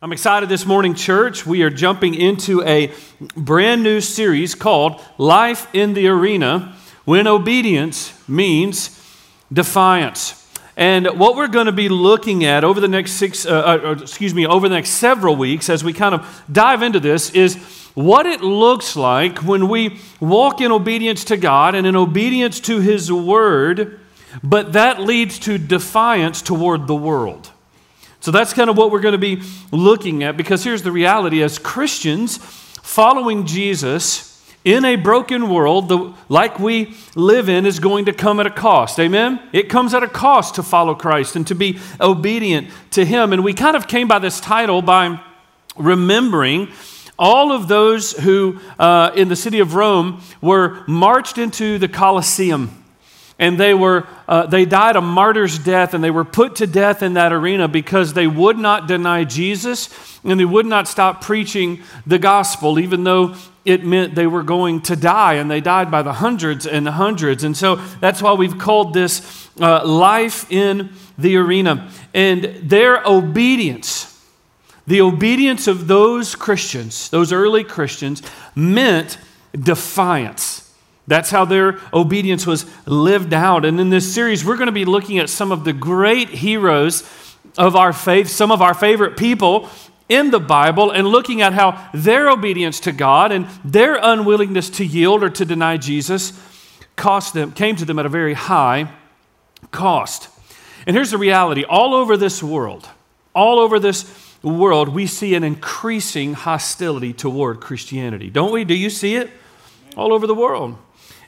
I'm excited this morning, church. We are jumping into a brand new series called Life in the Arena when Obedience Means Defiance. And what we're going to be looking at over the next six, uh, uh, excuse me, over the next several weeks as we kind of dive into this is what it looks like when we walk in obedience to God and in obedience to His Word, but that leads to defiance toward the world. So that's kind of what we're going to be looking at because here's the reality as Christians following Jesus in a broken world, the, like we live in, is going to come at a cost. Amen? It comes at a cost to follow Christ and to be obedient to Him. And we kind of came by this title by remembering all of those who uh, in the city of Rome were marched into the Colosseum and they were uh, they died a martyr's death and they were put to death in that arena because they would not deny jesus and they would not stop preaching the gospel even though it meant they were going to die and they died by the hundreds and the hundreds. And so that's why we've called this uh, life in the arena. And their obedience the obedience of those christians those early christians meant defiance that's how their obedience was lived out. And in this series, we're going to be looking at some of the great heroes of our faith, some of our favorite people in the Bible, and looking at how their obedience to God and their unwillingness to yield or to deny Jesus cost them, came to them at a very high cost. And here's the reality all over this world, all over this world, we see an increasing hostility toward Christianity. Don't we? Do you see it? All over the world.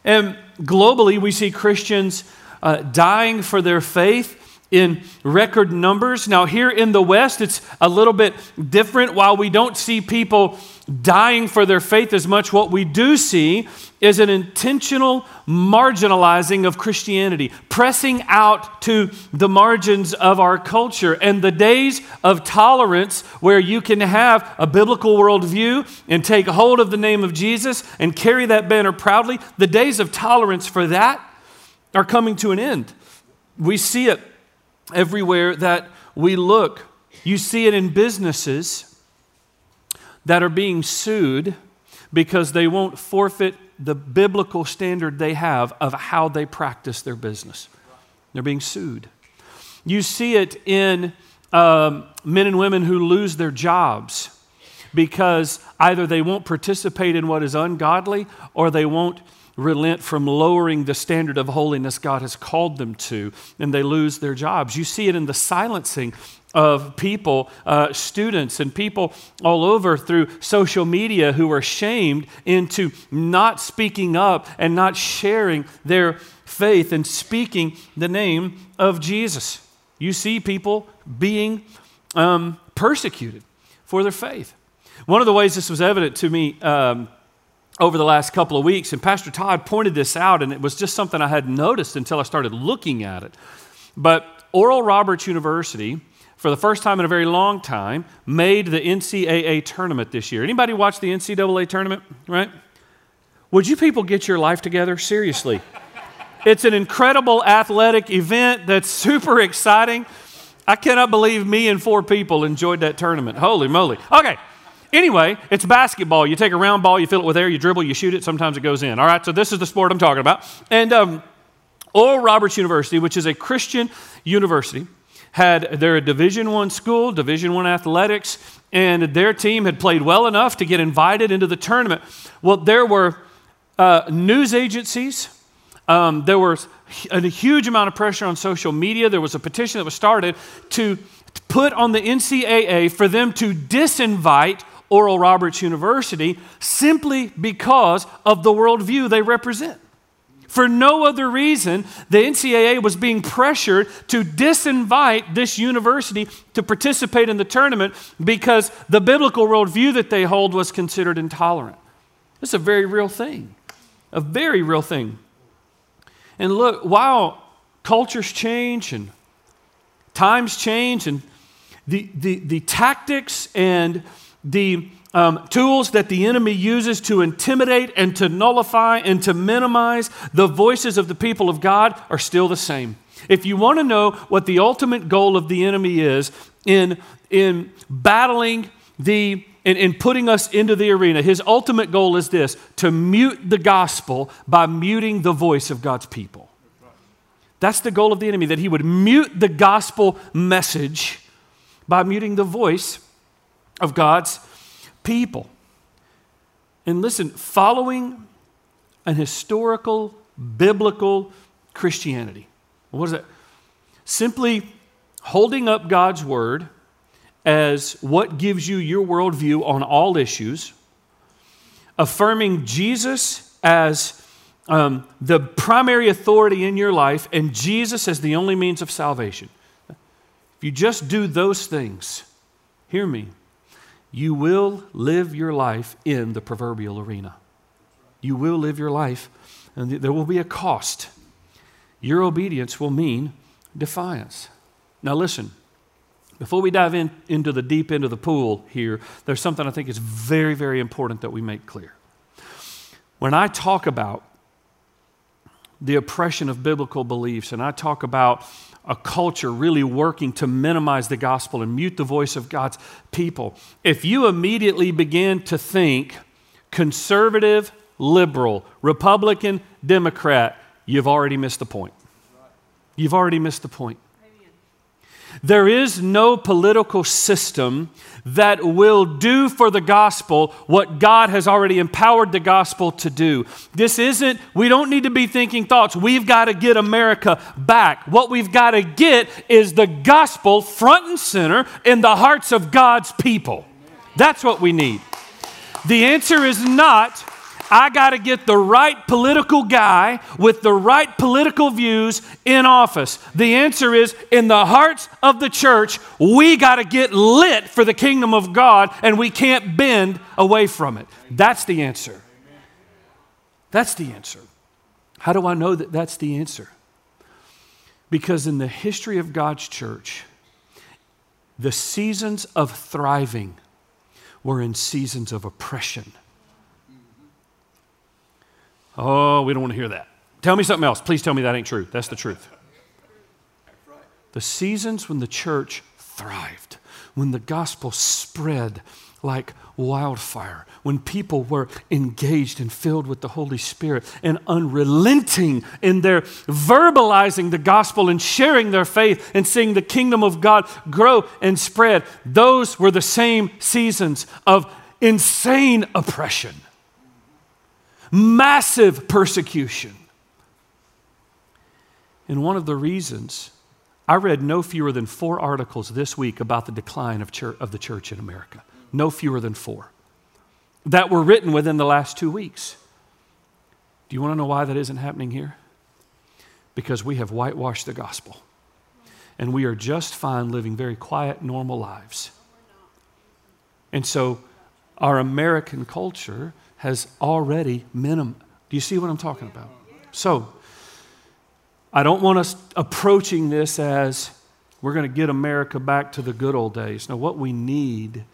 And globally, we see Christians uh, dying for their faith in record numbers. Now, here in the West, it's a little bit different. While we don't see people dying for their faith as much, what we do see is an intentional marginalizing of Christianity, pressing out to the margins of our culture. And the days of tolerance, where you can have a biblical worldview and take hold of the name of Jesus and carry that banner proudly, the days of tolerance for that are coming to an end. We see it everywhere that we look. You see it in businesses that are being sued because they won't forfeit the biblical standard they have of how they practice their business. They're being sued. You see it in um, men and women who lose their jobs because either they won't participate in what is ungodly or they won't relent from lowering the standard of holiness God has called them to, and they lose their jobs. You see it in the silencing of people, uh, students, and people all over through social media who are shamed into not speaking up and not sharing their faith and speaking the name of Jesus. You see people being um, persecuted for their faith. One of the ways this was evident to me um, over the last couple of weeks, and Pastor Todd pointed this out, and it was just something I had noticed until I started looking at it. But Oral Roberts University for the first time in a very long time, made the NCAA tournament this year. Anybody watch the NCAA tournament, right? Would you people get your life together? Seriously. it's an incredible athletic event that's super exciting. I cannot believe me and four people enjoyed that tournament. Holy moly. Okay. Anyway, it's basketball. You take a round ball, you fill it with air, you dribble, you shoot it, sometimes it goes in. All right, so this is the sport I'm talking about. And um, Oral Roberts University, which is a Christian university, had they're a division one school division one athletics and their team had played well enough to get invited into the tournament. Well there were uh, news agencies um, there was a huge amount of pressure on social media. There was a petition that was started to put on the ncaa for them to disinvite oral roberts university simply because of the worldview they represent for no other reason, the NCAA was being pressured to disinvite this university to participate in the tournament because the biblical worldview that they hold was considered intolerant. It's a very real thing, a very real thing. And look, while cultures change and times change and the, the, the tactics and the um, tools that the enemy uses to intimidate and to nullify and to minimize the voices of the people of God are still the same. If you want to know what the ultimate goal of the enemy is, in, in battling the in, in putting us into the arena, his ultimate goal is this to mute the gospel by muting the voice of God's people. That's the goal of the enemy, that he would mute the gospel message by muting the voice of God's people. And listen, following an historical, biblical Christianity. What is that? Simply holding up God's word as what gives you your worldview on all issues, affirming Jesus as um, the primary authority in your life and Jesus as the only means of salvation. If you just do those things, hear me, you will live your life in the proverbial arena. You will live your life, and there will be a cost. Your obedience will mean defiance. Now, listen, before we dive in, into the deep end of the pool here, there's something I think is very, very important that we make clear. When I talk about the oppression of biblical beliefs and I talk about a culture really working to minimize the gospel and mute the voice of God's people, if you immediately begin to think conservative, liberal, Republican, Democrat, you've already missed the point. You've already missed the point. There is no political system that will do for the gospel what God has already empowered the gospel to do. This isn't, we don't need to be thinking thoughts. We've got to get America back. What we've got to get is the gospel front and center in the hearts of God's people. That's what we need. The answer is not I got to get the right political guy with the right political views in office. The answer is in the hearts of the church, we got to get lit for the kingdom of God and we can't bend away from it. That's the answer. That's the answer. How do I know that that's the answer? Because in the history of God's church, the seasons of thriving were in seasons of oppression. Oh, we don't want to hear that. Tell me something else. Please tell me that ain't true. That's the truth. The seasons when the church thrived, when the gospel spread like wildfire, when people were engaged and filled with the Holy Spirit and unrelenting in their verbalizing the gospel and sharing their faith and seeing the kingdom of God grow and spread, those were the same seasons of insane oppression massive persecution. And one of the reasons, I read no fewer than four articles this week about the decline of, church, of the church in America. No fewer than four that were written within the last two weeks. Do you want to know why that isn't happening here? Because we have whitewashed the gospel. And we are just fine living very quiet, normal lives. And so our American culture has already minimum. Do you see what I'm talking about? So, I don't want us approaching this as we're going to get America back to the good old days. Now, what we need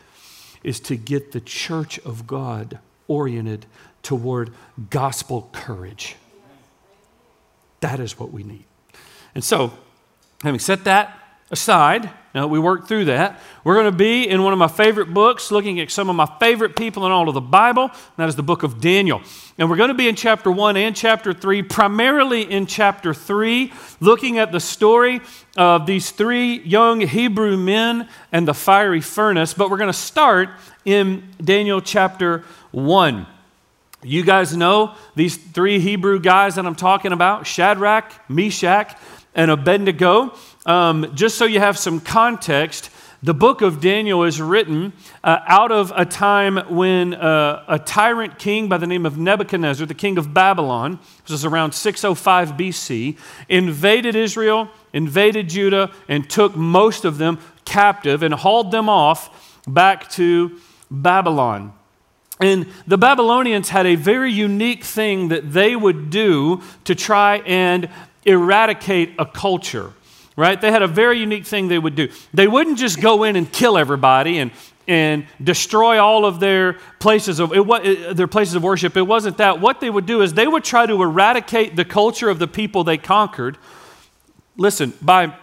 is to get the church of God oriented toward gospel courage. That is what we need. And so, having set that aside, now we worked through that. We're going to be in one of my favorite books, looking at some of my favorite people in all of the Bible. that is the book of Daniel. And we're going to be in chapter 1 and chapter 3, primarily in chapter 3, looking at the story of these three young Hebrew men and the fiery furnace. But we're going to start in Daniel chapter 1. You guys know these three Hebrew guys that I'm talking about Shadrach, Meshach, and Abednego. Um, just so you have some context, the book of Daniel is written uh, out of a time when uh, a tyrant king by the name of Nebuchadnezzar, the king of Babylon, this was around 605 BC, invaded Israel, invaded Judah, and took most of them captive and hauled them off back to Babylon. And the Babylonians had a very unique thing that they would do to try and eradicate a culture right? They had a very unique thing they would do. They wouldn't just go in and kill everybody and, and destroy all of their places of it, their places of worship. It wasn't that. What they would do is they would try to eradicate the culture of the people they conquered. Listen, by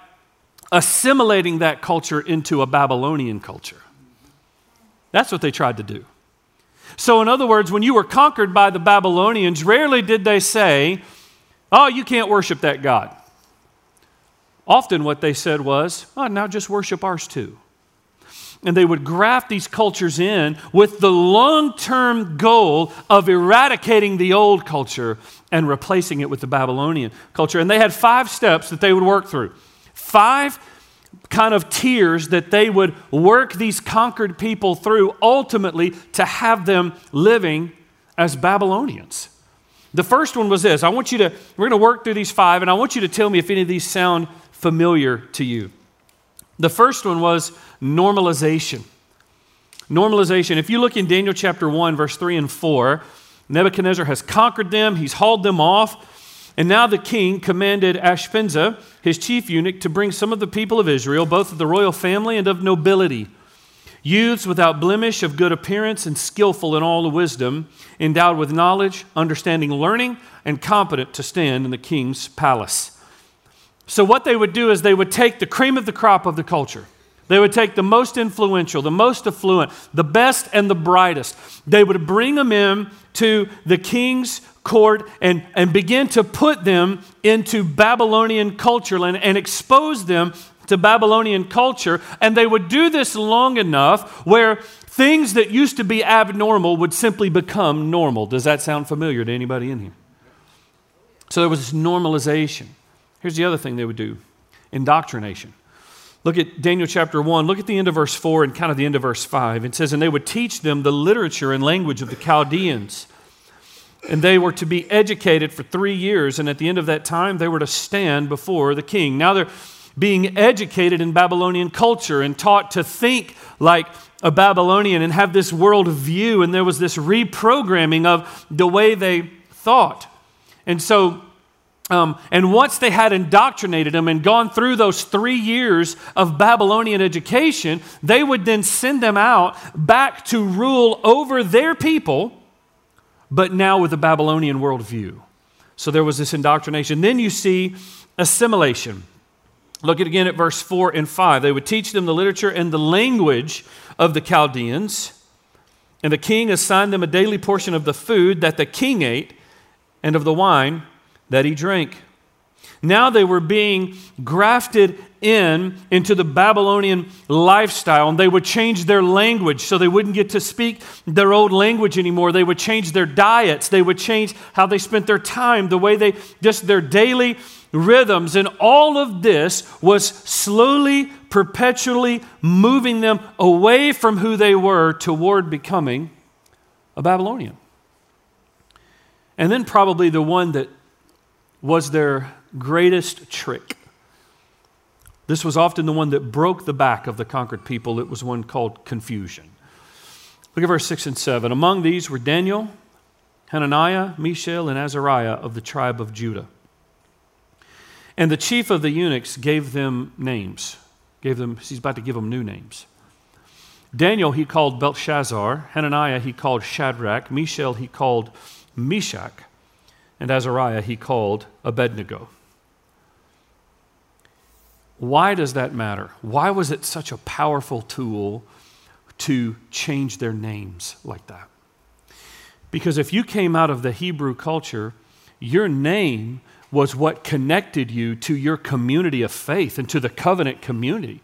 assimilating that culture into a Babylonian culture. That's what they tried to do. So, in other words, when you were conquered by the Babylonians, rarely did they say, Oh, you can't worship that God. Often what they said was, Oh, now just worship ours too. And they would graft these cultures in with the long term goal of eradicating the old culture and replacing it with the Babylonian culture. And they had five steps that they would work through. Five kind of tiers that they would work these conquered people through ultimately to have them living as Babylonians. The first one was this I want you to, we're going to work through these five, and I want you to tell me if any of these sound familiar to you. The first one was normalization. Normalization. If you look in Daniel chapter 1, verse 3 and 4, Nebuchadnezzar has conquered them, he's hauled them off. And now the king commanded Ashpenaz, his chief eunuch, to bring some of the people of Israel, both of the royal family and of nobility, youths without blemish, of good appearance, and skillful in all the wisdom, endowed with knowledge, understanding, learning, and competent to stand in the king's palace. So, what they would do is they would take the cream of the crop of the culture. They would take the most influential, the most affluent, the best and the brightest. They would bring them in to the king's court and, and begin to put them into Babylonian culture and, and expose them to Babylonian culture. And they would do this long enough where things that used to be abnormal would simply become normal. Does that sound familiar to anybody in here? So there was this normalization. Here's the other thing they would do indoctrination. Look at Daniel chapter 1. Look at the end of verse 4 and kind of the end of verse 5. It says, And they would teach them the literature and language of the Chaldeans and they were to be educated for three years. And at the end of that time, they were to stand before the king. Now they're being educated in Babylonian culture and taught to think like a Babylonian and have this world view. And there was this reprogramming of the way they thought. And so, um, and once they had indoctrinated them and gone through those three years of Babylonian education, they would then send them out back to rule over their people but now with a Babylonian worldview. So there was this indoctrination. Then you see assimilation. Look at again at verse 4 and 5. They would teach them the literature and the language of the Chaldeans, and the king assigned them a daily portion of the food that the king ate and of the wine that he drank. Now they were being grafted in into the Babylonian lifestyle, and they would change their language so they wouldn't get to speak their old language anymore. They would change their diets, they would change how they spent their time, the way they just their daily rhythms, and all of this was slowly, perpetually moving them away from who they were toward becoming a Babylonian. And then, probably the one that was their greatest trick. This was often the one that broke the back of the conquered people. It was one called confusion. Look at verse 6 and 7. Among these were Daniel, Hananiah, Mishael, and Azariah of the tribe of Judah. And the chief of the eunuchs gave them names. Gave them, he's about to give them new names. Daniel he called Belshazzar, Hananiah he called Shadrach, Mishael he called Meshach, and Azariah he called Abednego. Why does that matter? Why was it such a powerful tool to change their names like that? Because if you came out of the Hebrew culture, your name was what connected you to your community of faith and to the covenant community.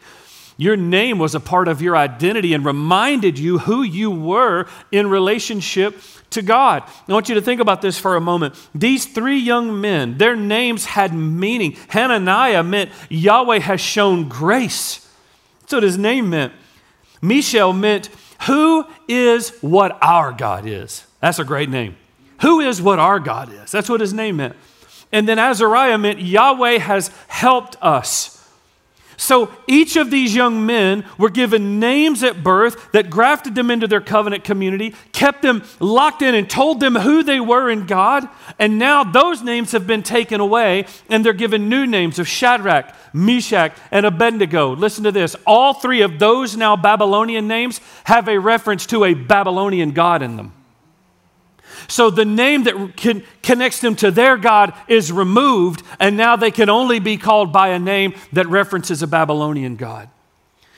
Your name was a part of your identity and reminded you who you were in relationship to God. I want you to think about this for a moment. These three young men, their names had meaning. Hananiah meant Yahweh has shown grace. That's what his name meant. Mishael meant who is what our God is. That's a great name. Who is what our God is? That's what his name meant. And then Azariah meant Yahweh has helped us. So each of these young men were given names at birth that grafted them into their covenant community, kept them locked in, and told them who they were in God. And now those names have been taken away, and they're given new names of Shadrach, Meshach, and Abednego. Listen to this all three of those now Babylonian names have a reference to a Babylonian God in them. So the name that can, connects them to their God is removed, and now they can only be called by a name that references a Babylonian God.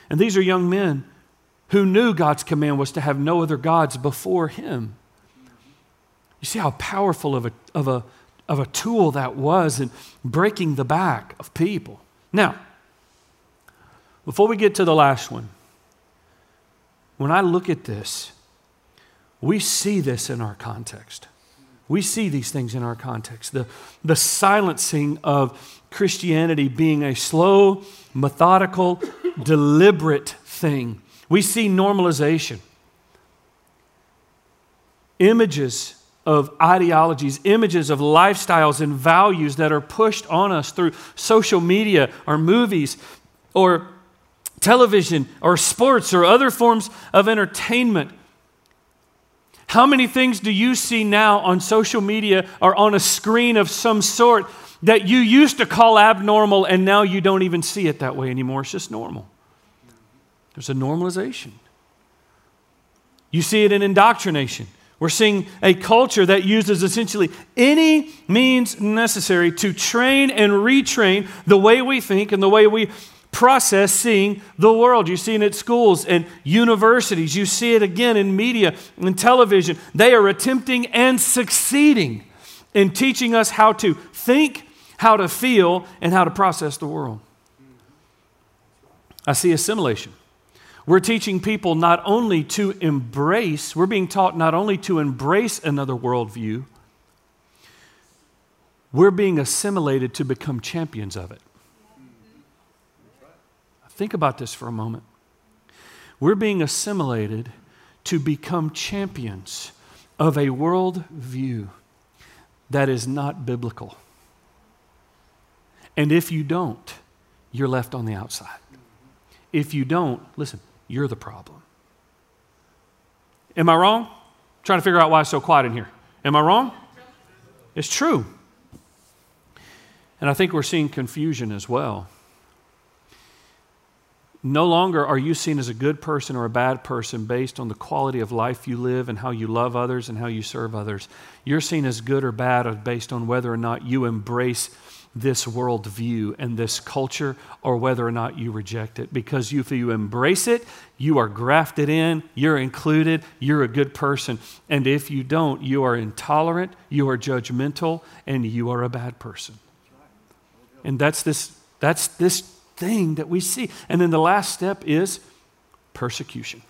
And these are young men who knew God's command was to have no other gods before him. You see how powerful of a, of a, of a tool that was in breaking the back of people. Now, before we get to the last one, when I look at this, we see this in our context. We see these things in our context. The, the silencing of Christianity being a slow, methodical, deliberate thing. We see normalization. Images of ideologies, images of lifestyles and values that are pushed on us through social media or movies or television or sports or other forms of entertainment. How many things do you see now on social media or on a screen of some sort that you used to call abnormal and now you don't even see it that way anymore? It's just normal. There's a normalization. You see it in indoctrination. We're seeing a culture that uses essentially any means necessary to train and retrain the way we think and the way we process seeing the world. You see it at schools and universities. You see it again in media and television. They are attempting and succeeding in teaching us how to think, how to feel, and how to process the world. I see assimilation. We're teaching people not only to embrace, we're being taught not only to embrace another worldview, we're being assimilated to become champions of it. Think about this for a moment. We're being assimilated to become champions of a worldview that is not biblical. And if you don't, you're left on the outside. If you don't, listen, you're the problem. Am I wrong? I'm trying to figure out why it's so quiet in here. Am I wrong? It's true. And I think we're seeing confusion as well. No longer are you seen as a good person or a bad person based on the quality of life you live and how you love others and how you serve others. You're seen as good or bad based on whether or not you embrace this worldview and this culture or whether or not you reject it. Because if you embrace it, you are grafted in, you're included, you're a good person. And if you don't, you are intolerant, you are judgmental, and you are a bad person. And that's this, that's this thing that we see. And then the last step is persecution.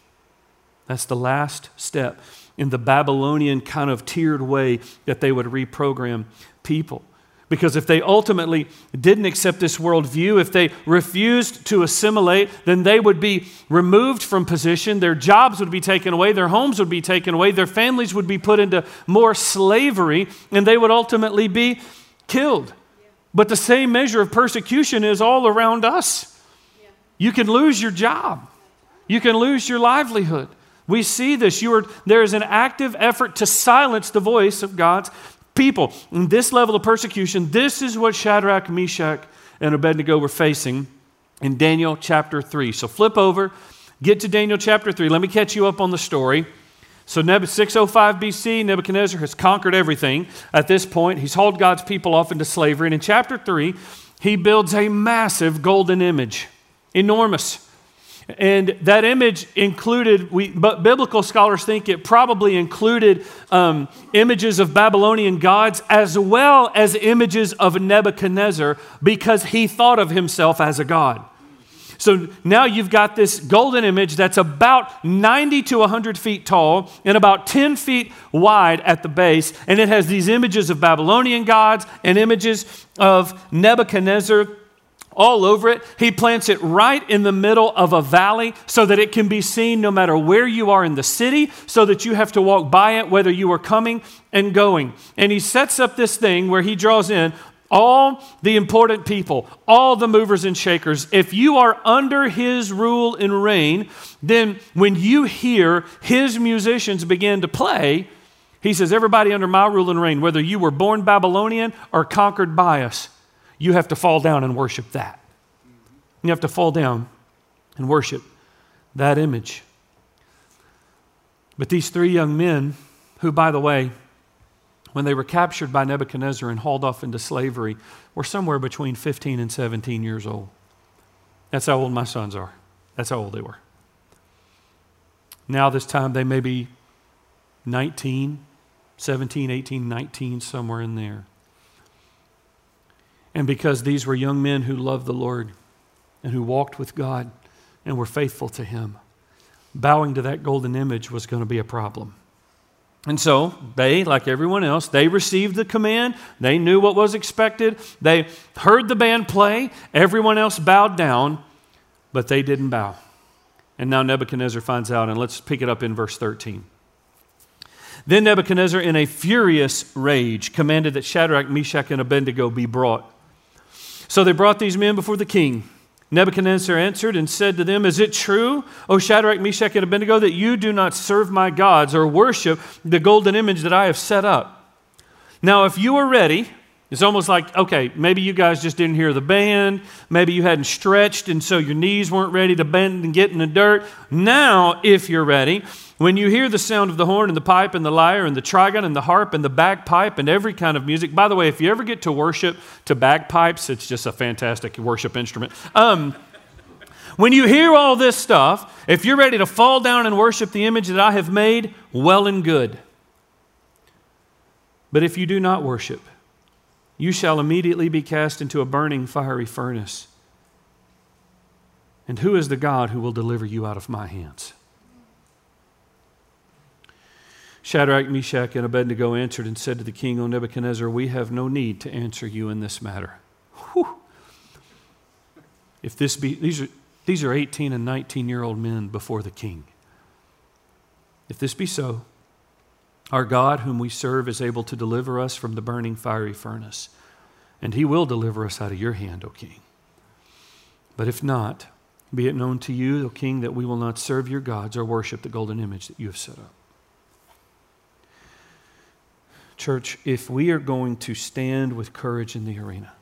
That's the last step in the Babylonian kind of tiered way that they would reprogram people. Because if they ultimately didn't accept this worldview, if they refused to assimilate, then they would be removed from position. Their jobs would be taken away. Their homes would be taken away. Their families would be put into more slavery, and they would ultimately be killed. But the same measure of persecution is all around us. You can lose your job, you can lose your livelihood. We see this. Are, there is an active effort to silence the voice of God's people. In this level of persecution, this is what Shadrach, Meshach, and Abednego were facing in Daniel chapter 3. So flip over, get to Daniel chapter 3. Let me catch you up on the story. So, 605 BC, Nebuchadnezzar has conquered everything at this point. He's hauled God's people off into slavery. And in chapter 3, he builds a massive golden image, enormous. And that image included, we, but biblical scholars think it probably included um, images of Babylonian gods as well as images of Nebuchadnezzar because he thought of himself as a god. So now you've got this golden image that's about 90 to 100 feet tall and about 10 feet wide at the base. And it has these images of Babylonian gods and images of Nebuchadnezzar all over it. He plants it right in the middle of a valley so that it can be seen no matter where you are in the city, so that you have to walk by it whether you are coming and going. And he sets up this thing where he draws in all the important people, all the movers and shakers. If you are under his rule and reign, then when you hear his musicians begin to play, he says, Everybody under my rule and reign, whether you were born Babylonian or conquered by us, you have to fall down and worship that. You have to fall down and worship that image. But these three young men, who, by the way, when they were captured by Nebuchadnezzar and hauled off into slavery, were somewhere between 15 and 17 years old. That's how old my sons are. That's how old they were. Now, this time, they may be 19, 17, 18, 19, somewhere in there. And because these were young men who loved the Lord and who walked with God and were faithful to Him, bowing to that golden image was going to be a problem. And so they, like everyone else, they received the command. They knew what was expected. They heard the band play. Everyone else bowed down, but they didn't bow. And now Nebuchadnezzar finds out, and let's pick it up in verse 13. Then Nebuchadnezzar, in a furious rage, commanded that Shadrach, Meshach, and Abednego be brought. So they brought these men before the king. Nebuchadnezzar answered and said to them, Is it true, O Shadrach, Meshach, and Abednego, that you do not serve my gods or worship the golden image that I have set up? Now, if you are ready, it's almost like, okay, maybe you guys just didn't hear the band. Maybe you hadn't stretched, and so your knees weren't ready to bend and get in the dirt. Now, if you're ready, when you hear the sound of the horn and the pipe and the lyre and the trigon and the harp and the bagpipe and every kind of music, by the way, if you ever get to worship to bagpipes, it's just a fantastic worship instrument. Um, when you hear all this stuff, if you're ready to fall down and worship the image that I have made, well and good. But if you do not worship, you shall immediately be cast into a burning fiery furnace. And who is the God who will deliver you out of my hands? Shadrach, Meshach, and Abednego answered and said to the king, O Nebuchadnezzar, we have no need to answer you in this matter. Whew. If this be, these are, these are 18 and 19 year old men before the king. If this be so, our God, whom we serve, is able to deliver us from the burning fiery furnace, and he will deliver us out of your hand, O king. But if not, be it known to you, O king, that we will not serve your gods or worship the golden image that you have set up. Church, if we are going to stand with courage in the arena,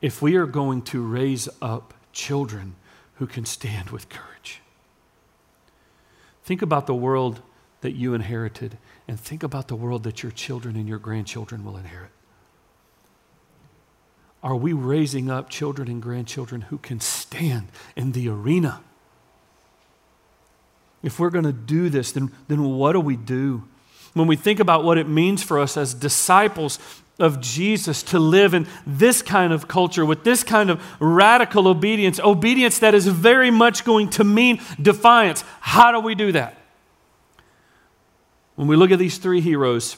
if we are going to raise up children who can stand with courage, think about the world that you inherited and think about the world that your children and your grandchildren will inherit. Are we raising up children and grandchildren who can stand in the arena? If we're going to do this, then, then what do we do? When we think about what it means for us as disciples of Jesus to live in this kind of culture with this kind of radical obedience, obedience that is very much going to mean defiance. How do we do that? When we look at these three heroes,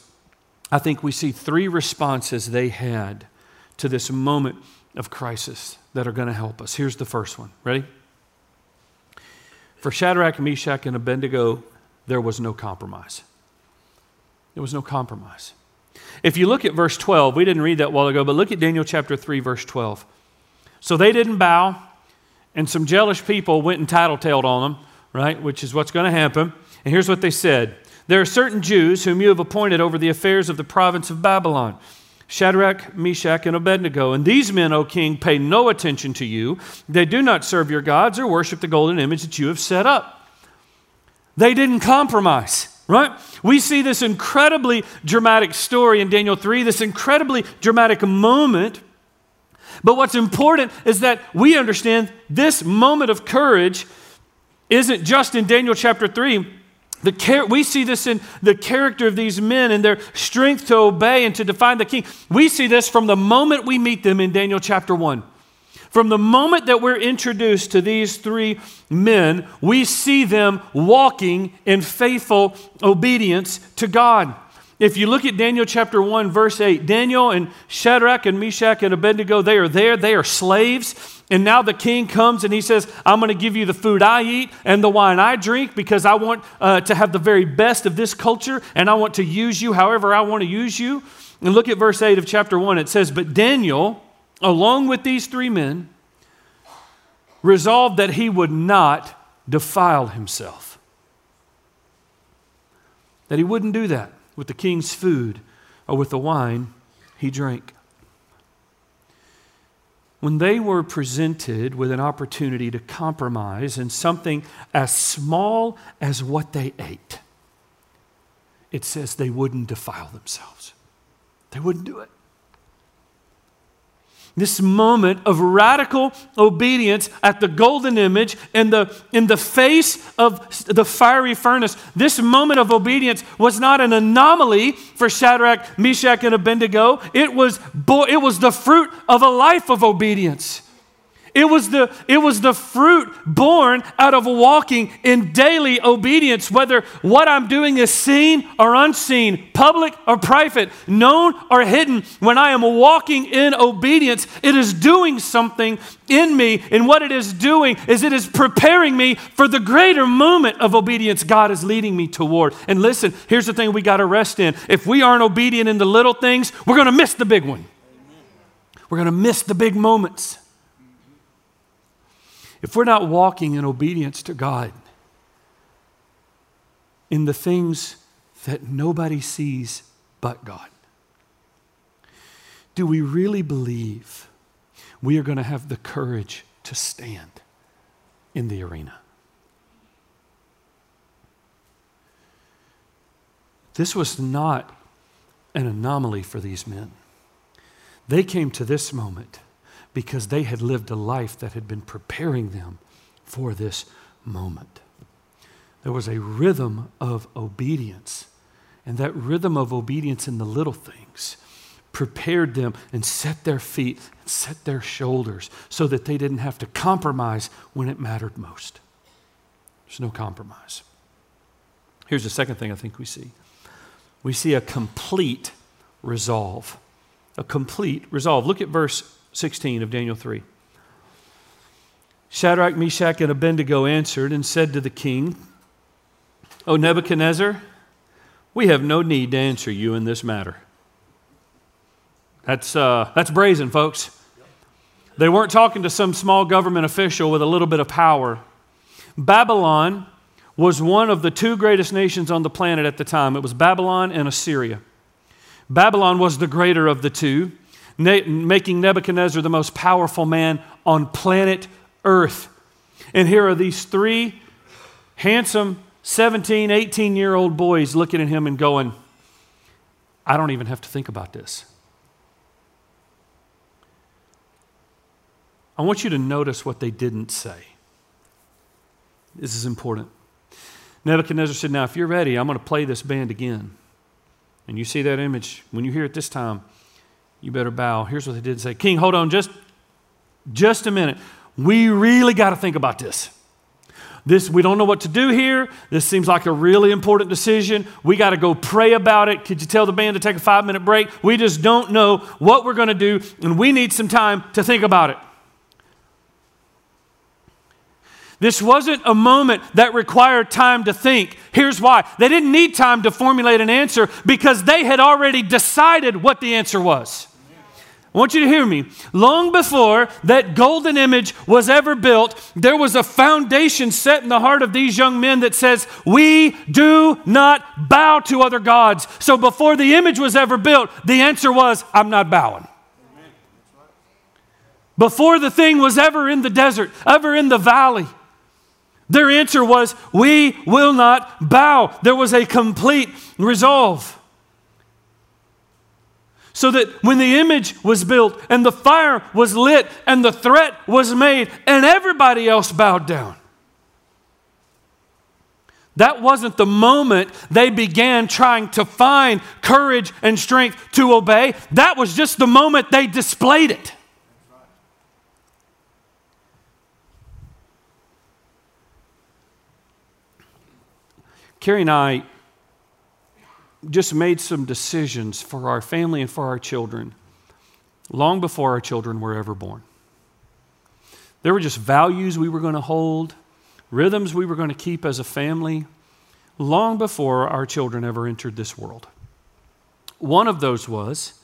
I think we see three responses they had to this moment of crisis that are going to help us. Here's the first one. Ready? For Shadrach, Meshach, and Abednego, there was no compromise. There was no compromise. If you look at verse 12, we didn't read that while ago, but look at Daniel chapter 3, verse 12. So they didn't bow, and some jealous people went and tattletaled on them, right? Which is what's going to happen. And here's what they said There are certain Jews whom you have appointed over the affairs of the province of Babylon. Shadrach, Meshach, and Abednego. And these men, O king, pay no attention to you. They do not serve your gods or worship the golden image that you have set up. They didn't compromise right? We see this incredibly dramatic story in Daniel 3, this incredibly dramatic moment. But what's important is that we understand this moment of courage isn't just in Daniel chapter 3. The char- we see this in the character of these men and their strength to obey and to define the king. We see this from the moment we meet them in Daniel chapter 1. From the moment that we're introduced to these three men, we see them walking in faithful obedience to God. If you look at Daniel chapter 1, verse 8, Daniel and Shadrach and Meshach and Abednego, they are there. They are slaves. And now the king comes and he says, I'm going to give you the food I eat and the wine I drink because I want uh, to have the very best of this culture and I want to use you however I want to use you. And look at verse 8 of chapter 1. It says, But Daniel along with these three men, resolved that he would not defile himself. That he wouldn't do that with the king's food or with the wine he drank. When they were presented with an opportunity to compromise in something as small as what they ate, it says they wouldn't defile themselves. They wouldn't do it. This moment of radical obedience at the golden image in the, in the face of the fiery furnace, this moment of obedience was not an anomaly for Shadrach, Meshach, and Abednego. It was, bo- it was the fruit of a life of obedience. It was, the, it was the fruit born out of walking in daily obedience, whether what I'm doing is seen or unseen, public or private, known or hidden. When I am walking in obedience, it is doing something in me. And what it is doing is it is preparing me for the greater moment of obedience God is leading me toward. And listen, here's the thing we got to rest in. If we aren't obedient in the little things, we're going to miss the big one. We're going to miss the big moments. If we're not walking in obedience to God in the things that nobody sees but God, do we really believe we are going to have the courage to stand in the arena? This was not an anomaly for these men. They came to this moment because they had lived a life that had been preparing them for this moment. There was a rhythm of obedience, and that rhythm of obedience in the little things prepared them and set their feet set their shoulders so that they didn't have to compromise when it mattered most. There's no compromise. Here's the second thing I think we see we see a complete resolve. A complete resolve. Look at verse 16 of Daniel 3. Shadrach, Meshach, and Abednego answered and said to the king, O Nebuchadnezzar, we have no need to answer you in this matter. That's, uh, that's brazen, folks. They weren't talking to some small government official with a little bit of power. Babylon was one of the two greatest nations on the planet at the time. It was Babylon and Assyria. Babylon was the greater of the two making Nebuchadnezzar the most powerful man on planet Earth. And here are these three handsome 17, 18 year old boys looking at him and going, I don't even have to think about this. I want you to notice what they didn't say. This is important. Nebuchadnezzar said, Now, if you're ready, I'm going to play this band again. And you see that image, when you hear it this time, you better bow. Here's what they did say King, hold on just, just a minute. We really got to think about this. This, we don't know what to do here. This seems like a really important decision. We got to go pray about it. Could you tell the band to take a five minute break? We just don't know what we're going to do, and we need some time to think about it. This wasn't a moment that required time to think. Here's why they didn't need time to formulate an answer because they had already decided what the answer was. I want you to hear me. Long before that golden image was ever built, there was a foundation set in the heart of these young men that says, We do not bow to other gods. So before the image was ever built, the answer was, I'm not bowing. Before the thing was ever in the desert, ever in the valley, their answer was, We will not bow. There was a complete resolve. So that when the image was built and the fire was lit and the threat was made and everybody else bowed down, that wasn't the moment they began trying to find courage and strength to obey. That was just the moment they displayed it. Carrie and I just made some decisions for our family and for our children long before our children were ever born. There were just values we were going to hold, rhythms we were going to keep as a family long before our children ever entered this world. One of those was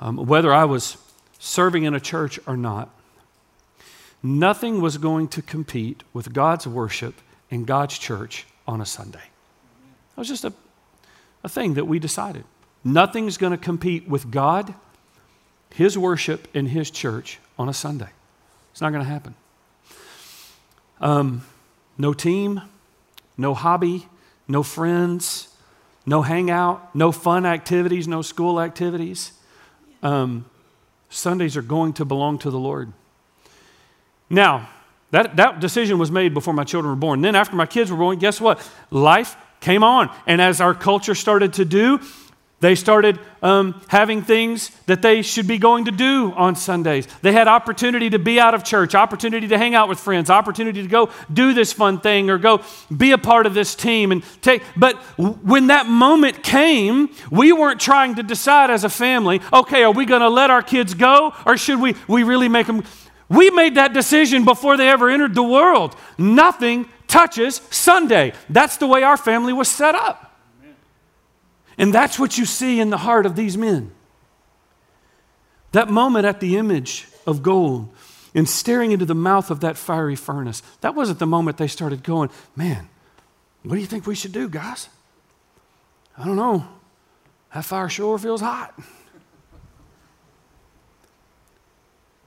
um, whether I was serving in a church or not, nothing was going to compete with God's worship in God's church on a Sunday. It was just a, a thing that we decided. Nothing's going to compete with God, His worship, and His church on a Sunday. It's not going to happen. Um, no team, no hobby, no friends, no hangout, no fun activities, no school activities. Um, Sundays are going to belong to the Lord. Now, that, that decision was made before my children were born. Then, after my kids were born, guess what? Life came on. And as our culture started to do, they started um, having things that they should be going to do on Sundays. They had opportunity to be out of church, opportunity to hang out with friends, opportunity to go do this fun thing or go be a part of this team and take. But when that moment came, we weren't trying to decide as a family, okay, are we going to let our kids go or should we, we really make them? We made that decision before they ever entered the world. Nothing touches Sunday. That's the way our family was set up. And that's what you see in the heart of these men. That moment at the image of gold and staring into the mouth of that fiery furnace, that wasn't the moment they started going, Man, what do you think we should do, guys? I don't know. That fire sure feels hot.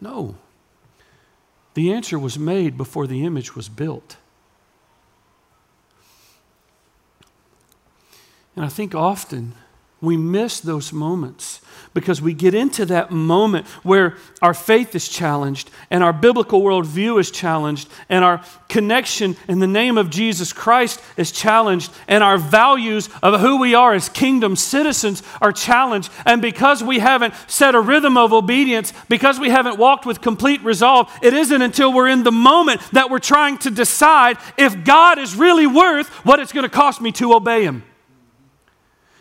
No. The answer was made before the image was built. And I think often we miss those moments because we get into that moment where our faith is challenged and our biblical worldview is challenged and our connection in the name of Jesus Christ is challenged and our values of who we are as kingdom citizens are challenged. And because we haven't set a rhythm of obedience, because we haven't walked with complete resolve, it isn't until we're in the moment that we're trying to decide if God is really worth what it's going to cost me to obey Him.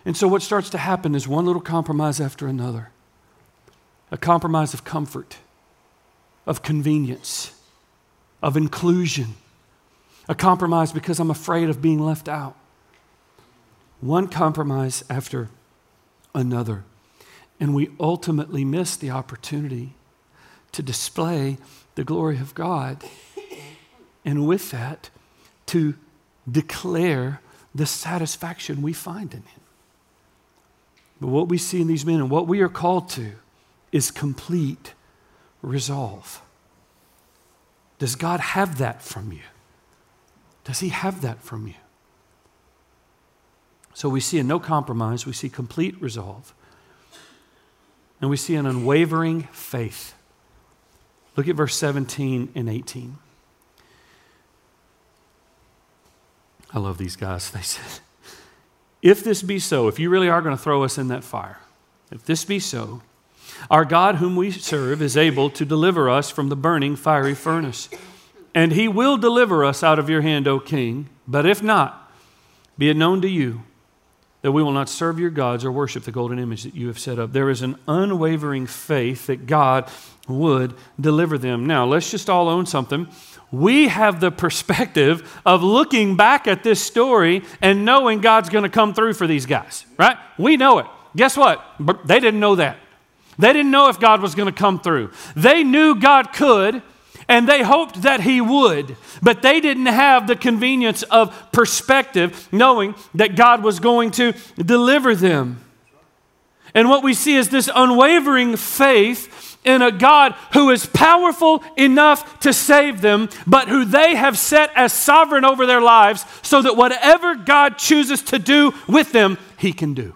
And so, what starts to happen is one little compromise after another a compromise of comfort, of convenience, of inclusion, a compromise because I'm afraid of being left out. One compromise after another. And we ultimately miss the opportunity to display the glory of God. And with that, to declare the satisfaction we find in Him. But what we see in these men and what we are called to is complete resolve. Does God have that from you? Does He have that from you? So we see a no compromise, we see complete resolve, and we see an unwavering faith. Look at verse 17 and 18. I love these guys. They said, if this be so, if you really are going to throw us in that fire, if this be so, our God, whom we serve, is able to deliver us from the burning fiery furnace. And he will deliver us out of your hand, O king. But if not, be it known to you that we will not serve your gods or worship the golden image that you have set up. There is an unwavering faith that God would deliver them. Now, let's just all own something we have the perspective of looking back at this story and knowing God's going to come through for these guys, right? We know it. Guess what? They didn't know that. They didn't know if God was going to come through. They knew God could, and they hoped that He would, but they didn't have the convenience of perspective, knowing that God was going to deliver them. And what we see is this unwavering faith in a God who is powerful enough to save them, but who they have set as sovereign over their lives so that whatever God chooses to do with them, He can do.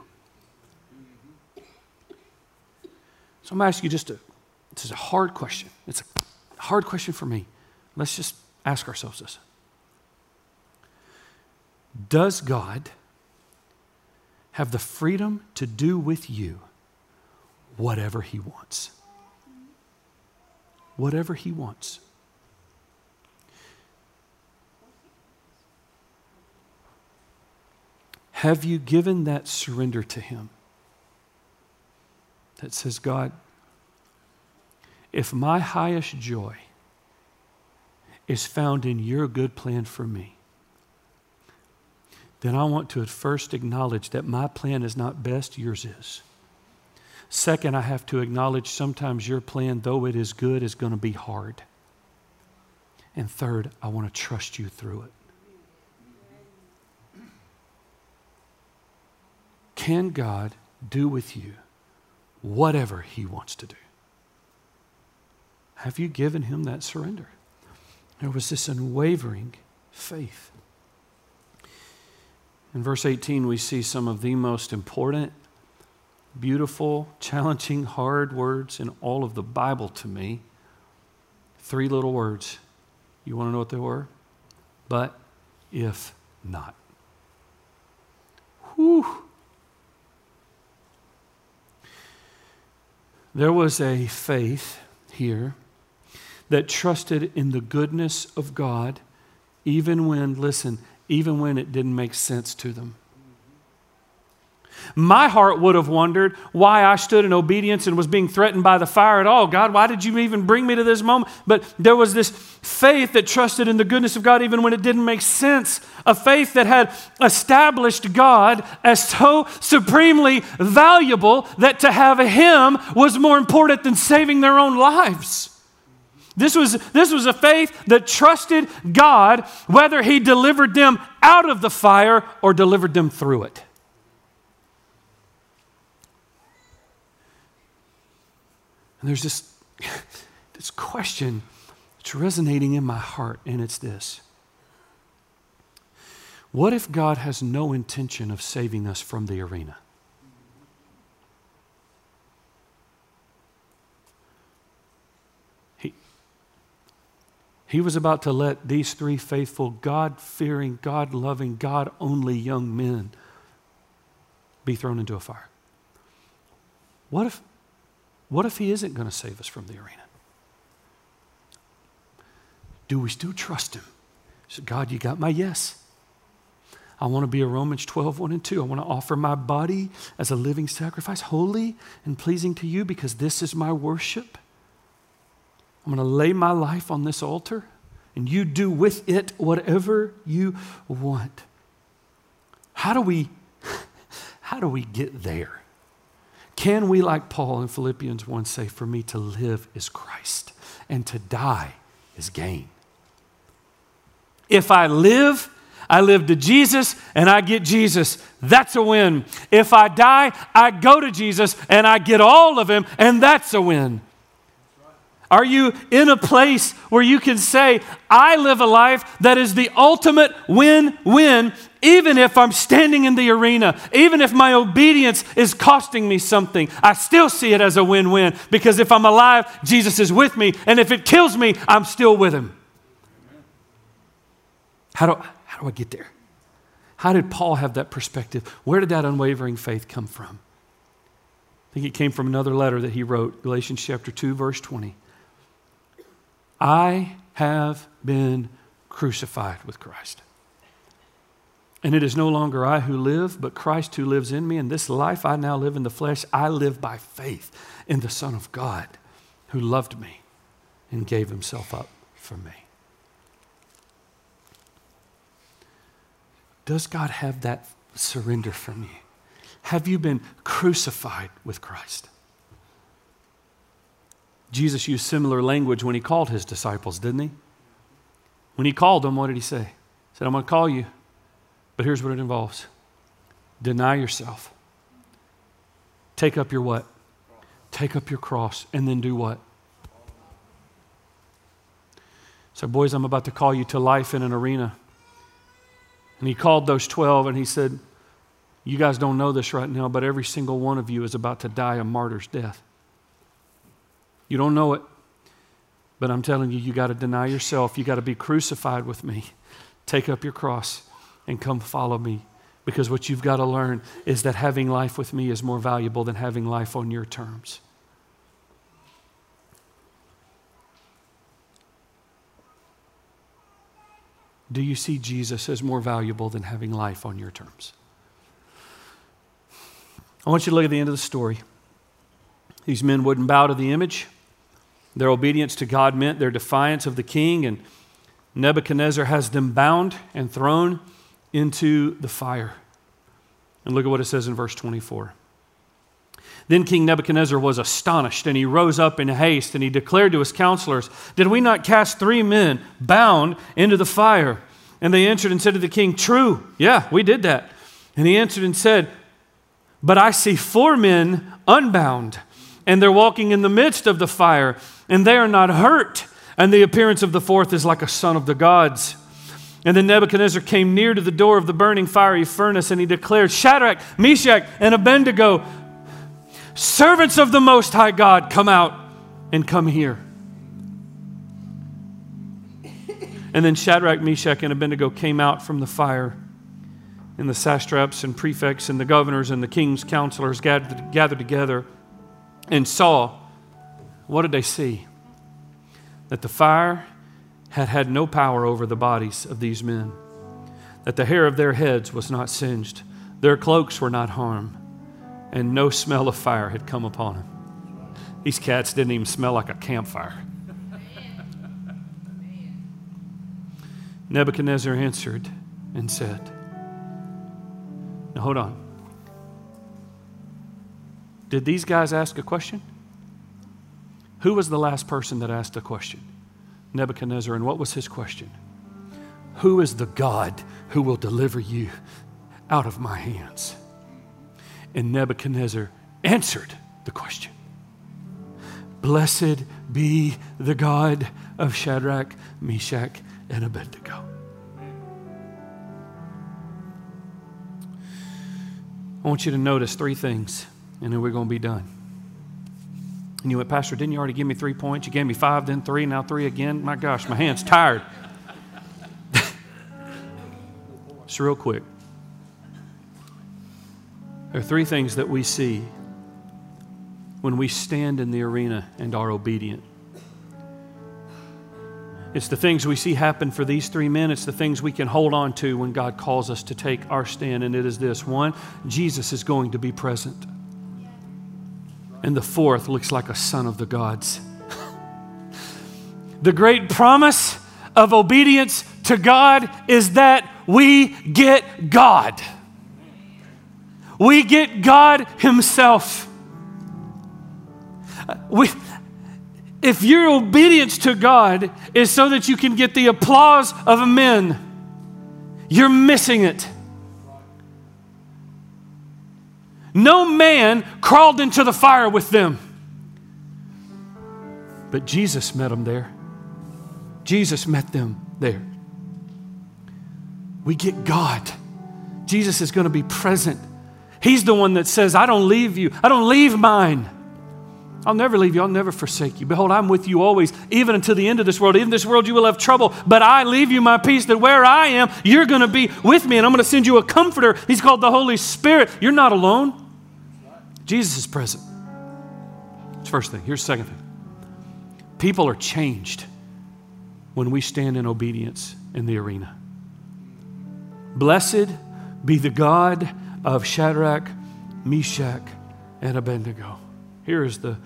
So I'm going to ask you just a, this is a hard question. It's a hard question for me. Let's just ask ourselves this Does God have the freedom to do with you whatever He wants? Whatever He wants. Have you given that surrender to Him? That says, God, if my highest joy is found in your good plan for me, then I want to at first acknowledge that my plan is not best, yours is. Second, I have to acknowledge sometimes your plan, though it is good, is going to be hard. And third, I want to trust you through it. Can God do with you whatever He wants to do? Have you given Him that surrender? There was this unwavering faith. In verse 18, we see some of the most important, beautiful, challenging, hard words in all of the Bible to me. Three little words. You want to know what they were? But if not. Whew. There was a faith here that trusted in the goodness of God, even when, listen, even when it didn't make sense to them. My heart would have wondered why I stood in obedience and was being threatened by the fire at all. God, why did you even bring me to this moment? But there was this faith that trusted in the goodness of God even when it didn't make sense. A faith that had established God as so supremely valuable that to have Him was more important than saving their own lives. This was, this was a faith that trusted God whether He delivered them out of the fire or delivered them through it. And there's this, this question that's resonating in my heart, and it's this What if God has no intention of saving us from the arena? He, he was about to let these three faithful, God fearing, God loving, God only young men be thrown into a fire. What if what if He isn't going to save us from the arena? Do we still trust Him? So, God, you got my yes. I want to be a Romans 12, 1 and 2. I want to offer my body as a living sacrifice, holy and pleasing to you, because this is my worship. I'm going to lay my life on this altar, and you do with it whatever you want. How do we, how do we get there? Can we, like Paul in Philippians 1, say, For me to live is Christ, and to die is gain? If I live, I live to Jesus and I get Jesus. That's a win. If I die, I go to Jesus and I get all of Him, and that's a win. Are you in a place where you can say, I live a life that is the ultimate win win, even if I'm standing in the arena, even if my obedience is costing me something? I still see it as a win win because if I'm alive, Jesus is with me, and if it kills me, I'm still with Him. How do, how do I get there? How did Paul have that perspective? Where did that unwavering faith come from? I think it came from another letter that he wrote, Galatians chapter 2, verse 20. I have been crucified with Christ. And it is no longer I who live, but Christ who lives in me. And this life I now live in the flesh, I live by faith in the Son of God who loved me and gave himself up for me. Does God have that surrender from you? Have you been crucified with Christ? Jesus used similar language when he called his disciples, didn't he? When he called them, what did he say? He said, I'm going to call you, but here's what it involves deny yourself. Take up your what? Take up your cross, and then do what? So, boys, I'm about to call you to life in an arena. And he called those 12 and he said, You guys don't know this right now, but every single one of you is about to die a martyr's death. You don't know it. But I'm telling you, you got to deny yourself. You got to be crucified with me. Take up your cross and come follow me. Because what you've got to learn is that having life with me is more valuable than having life on your terms. Do you see Jesus as more valuable than having life on your terms? I want you to look at the end of the story. These men wouldn't bow to the image. Their obedience to God meant their defiance of the king, and Nebuchadnezzar has them bound and thrown into the fire. And look at what it says in verse 24. Then King Nebuchadnezzar was astonished, and he rose up in haste, and he declared to his counselors, Did we not cast three men bound into the fire? And they answered and said to the king, True, yeah, we did that. And he answered and said, But I see four men unbound, and they're walking in the midst of the fire and they are not hurt. And the appearance of the fourth is like a son of the gods. And then Nebuchadnezzar came near to the door of the burning fiery furnace and he declared, Shadrach, Meshach, and Abednego, servants of the Most High God, come out and come here. And then Shadrach, Meshach, and Abednego came out from the fire. And the satraps and prefects and the governors and the king's counselors gathered, gathered together and saw what did they see? That the fire had had no power over the bodies of these men, that the hair of their heads was not singed, their cloaks were not harmed, and no smell of fire had come upon them. These cats didn't even smell like a campfire. Nebuchadnezzar answered and said, Now hold on. Did these guys ask a question? Who was the last person that asked a question? Nebuchadnezzar, and what was his question? Who is the God who will deliver you out of my hands? And Nebuchadnezzar answered the question Blessed be the God of Shadrach, Meshach, and Abednego. I want you to notice three things, and then we're going to be done. And you went, Pastor, didn't you already give me three points? You gave me five, then three, now three again. My gosh, my hand's tired. It's real quick. There are three things that we see when we stand in the arena and are obedient. It's the things we see happen for these three men. It's the things we can hold on to when God calls us to take our stand. And it is this one, Jesus is going to be present. And the fourth looks like a son of the gods. the great promise of obedience to God is that we get God. We get God Himself. Uh, we, if your obedience to God is so that you can get the applause of men, you're missing it. No man crawled into the fire with them. But Jesus met them there. Jesus met them there. We get God. Jesus is going to be present. He's the one that says, I don't leave you, I don't leave mine. I'll never leave you. I'll never forsake you. Behold, I'm with you always, even until the end of this world. Even this world, you will have trouble, but I leave you my peace that where I am, you're going to be with me, and I'm going to send you a comforter. He's called the Holy Spirit. You're not alone. Jesus is present. That's first thing. Here's the second thing people are changed when we stand in obedience in the arena. Blessed be the God of Shadrach, Meshach, and Abednego. Here is the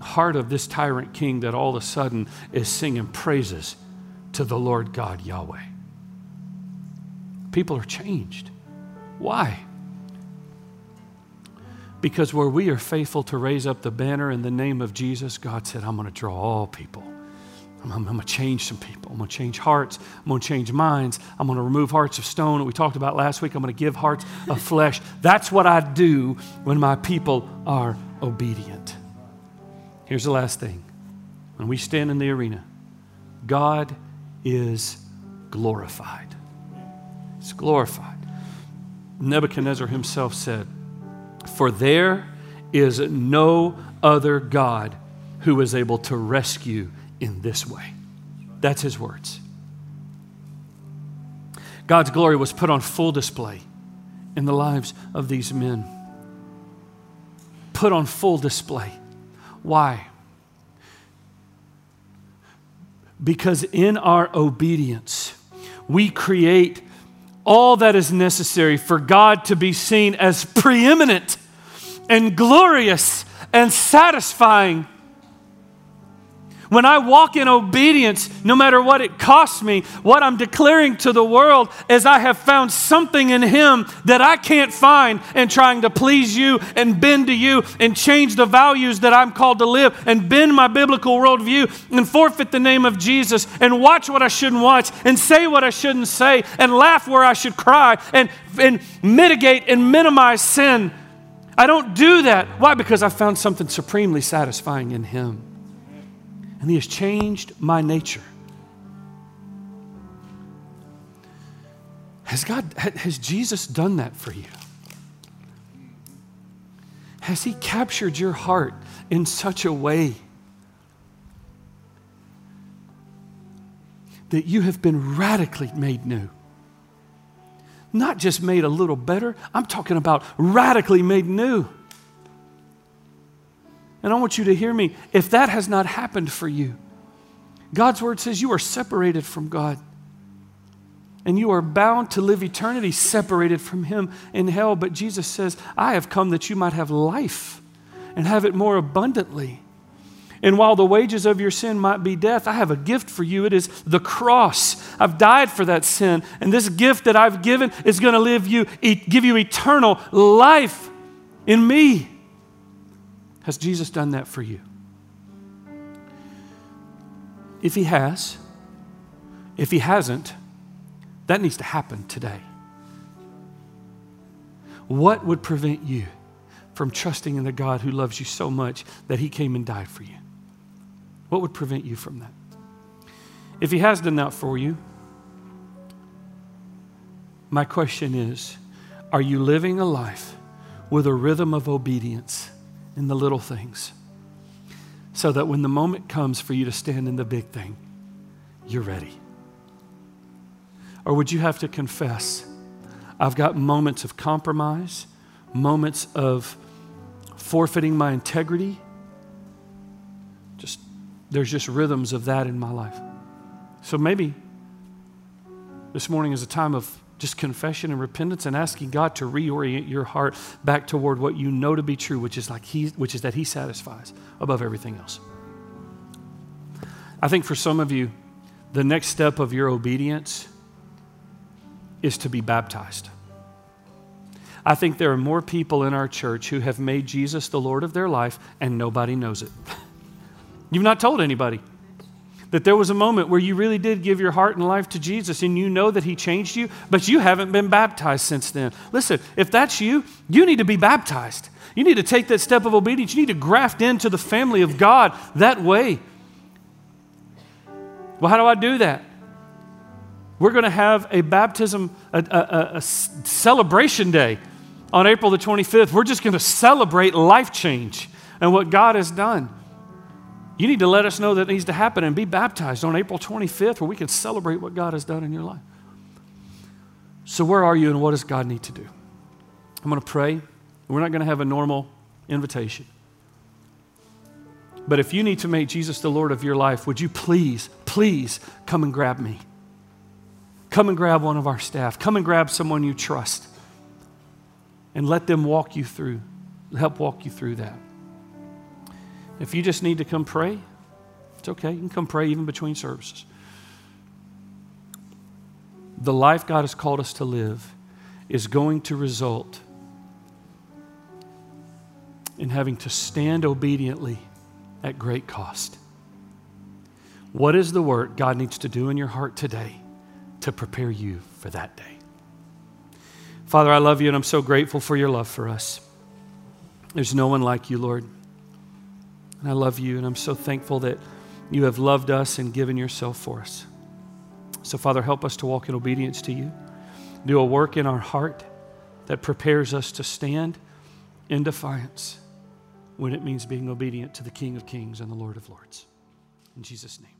heart of this tyrant king that all of a sudden is singing praises to the Lord God Yahweh. People are changed. Why? Because where we are faithful to raise up the banner in the name of Jesus, God said, I'm going to draw all people. I'm, I'm, I'm going to change some people. I'm going to change hearts. I'm going to change minds. I'm going to remove hearts of stone that we talked about last week. I'm going to give hearts of flesh. That's what I do when my people are obedient. Here's the last thing when we stand in the arena, God is glorified. It's glorified. Nebuchadnezzar himself said, For there is no other God who is able to rescue in this way. That's his words. God's glory was put on full display in the lives of these men put on full display. Why? Because in our obedience, we create all that is necessary for God to be seen as preeminent and glorious and satisfying when I walk in obedience, no matter what it costs me, what I'm declaring to the world is I have found something in Him that I can't find in trying to please you and bend to you and change the values that I'm called to live and bend my biblical worldview and forfeit the name of Jesus and watch what I shouldn't watch and say what I shouldn't say and laugh where I should cry and, and mitigate and minimize sin. I don't do that. Why? Because I found something supremely satisfying in Him and He has changed my nature. Has God, has Jesus done that for you? Has He captured your heart in such a way that you have been radically made new? Not just made a little better, I'm talking about radically made new. And I want you to hear me. If that has not happened for you, God's word says you are separated from God. And you are bound to live eternity separated from Him in hell. But Jesus says, I have come that you might have life and have it more abundantly. And while the wages of your sin might be death, I have a gift for you. It is the cross. I've died for that sin. And this gift that I've given is going to live you, give you eternal life in me. Has Jesus done that for you? If he has, if he hasn't, that needs to happen today. What would prevent you from trusting in the God who loves you so much that he came and died for you? What would prevent you from that? If he has done that for you, my question is are you living a life with a rhythm of obedience in the little things so that when the moment comes for you to stand in the big thing, you're ready? Or would you have to confess, I've got moments of compromise, moments of forfeiting my integrity? Just there's just rhythms of that in my life. So maybe this morning is a time of just confession and repentance and asking God to reorient your heart back toward what you know to be true, which is like he which is that he satisfies above everything else. I think for some of you, the next step of your obedience is to be baptized. I think there are more people in our church who have made Jesus the Lord of their life and nobody knows it. You've not told anybody that there was a moment where you really did give your heart and life to Jesus and you know that He changed you, but you haven't been baptized since then. Listen, if that's you, you need to be baptized. You need to take that step of obedience. You need to graft into the family of God that way. Well, how do I do that? We're going to have a baptism, a, a, a celebration day on April the 25th. We're just going to celebrate life change and what God has done. You need to let us know that needs to happen and be baptized on April 25th where we can celebrate what God has done in your life. So, where are you and what does God need to do? I'm going to pray. We're not going to have a normal invitation. But if you need to make Jesus the Lord of your life, would you please, please come and grab me? Come and grab one of our staff. Come and grab someone you trust and let them walk you through, help walk you through that. If you just need to come pray, it's okay. You can come pray even between services. The life God has called us to live is going to result in having to stand obediently at great cost. What is the work God needs to do in your heart today? to prepare you for that day. Father, I love you and I'm so grateful for your love for us. There's no one like you, Lord. And I love you and I'm so thankful that you have loved us and given yourself for us. So, Father, help us to walk in obedience to you. Do a work in our heart that prepares us to stand in defiance when it means being obedient to the King of Kings and the Lord of Lords. In Jesus' name.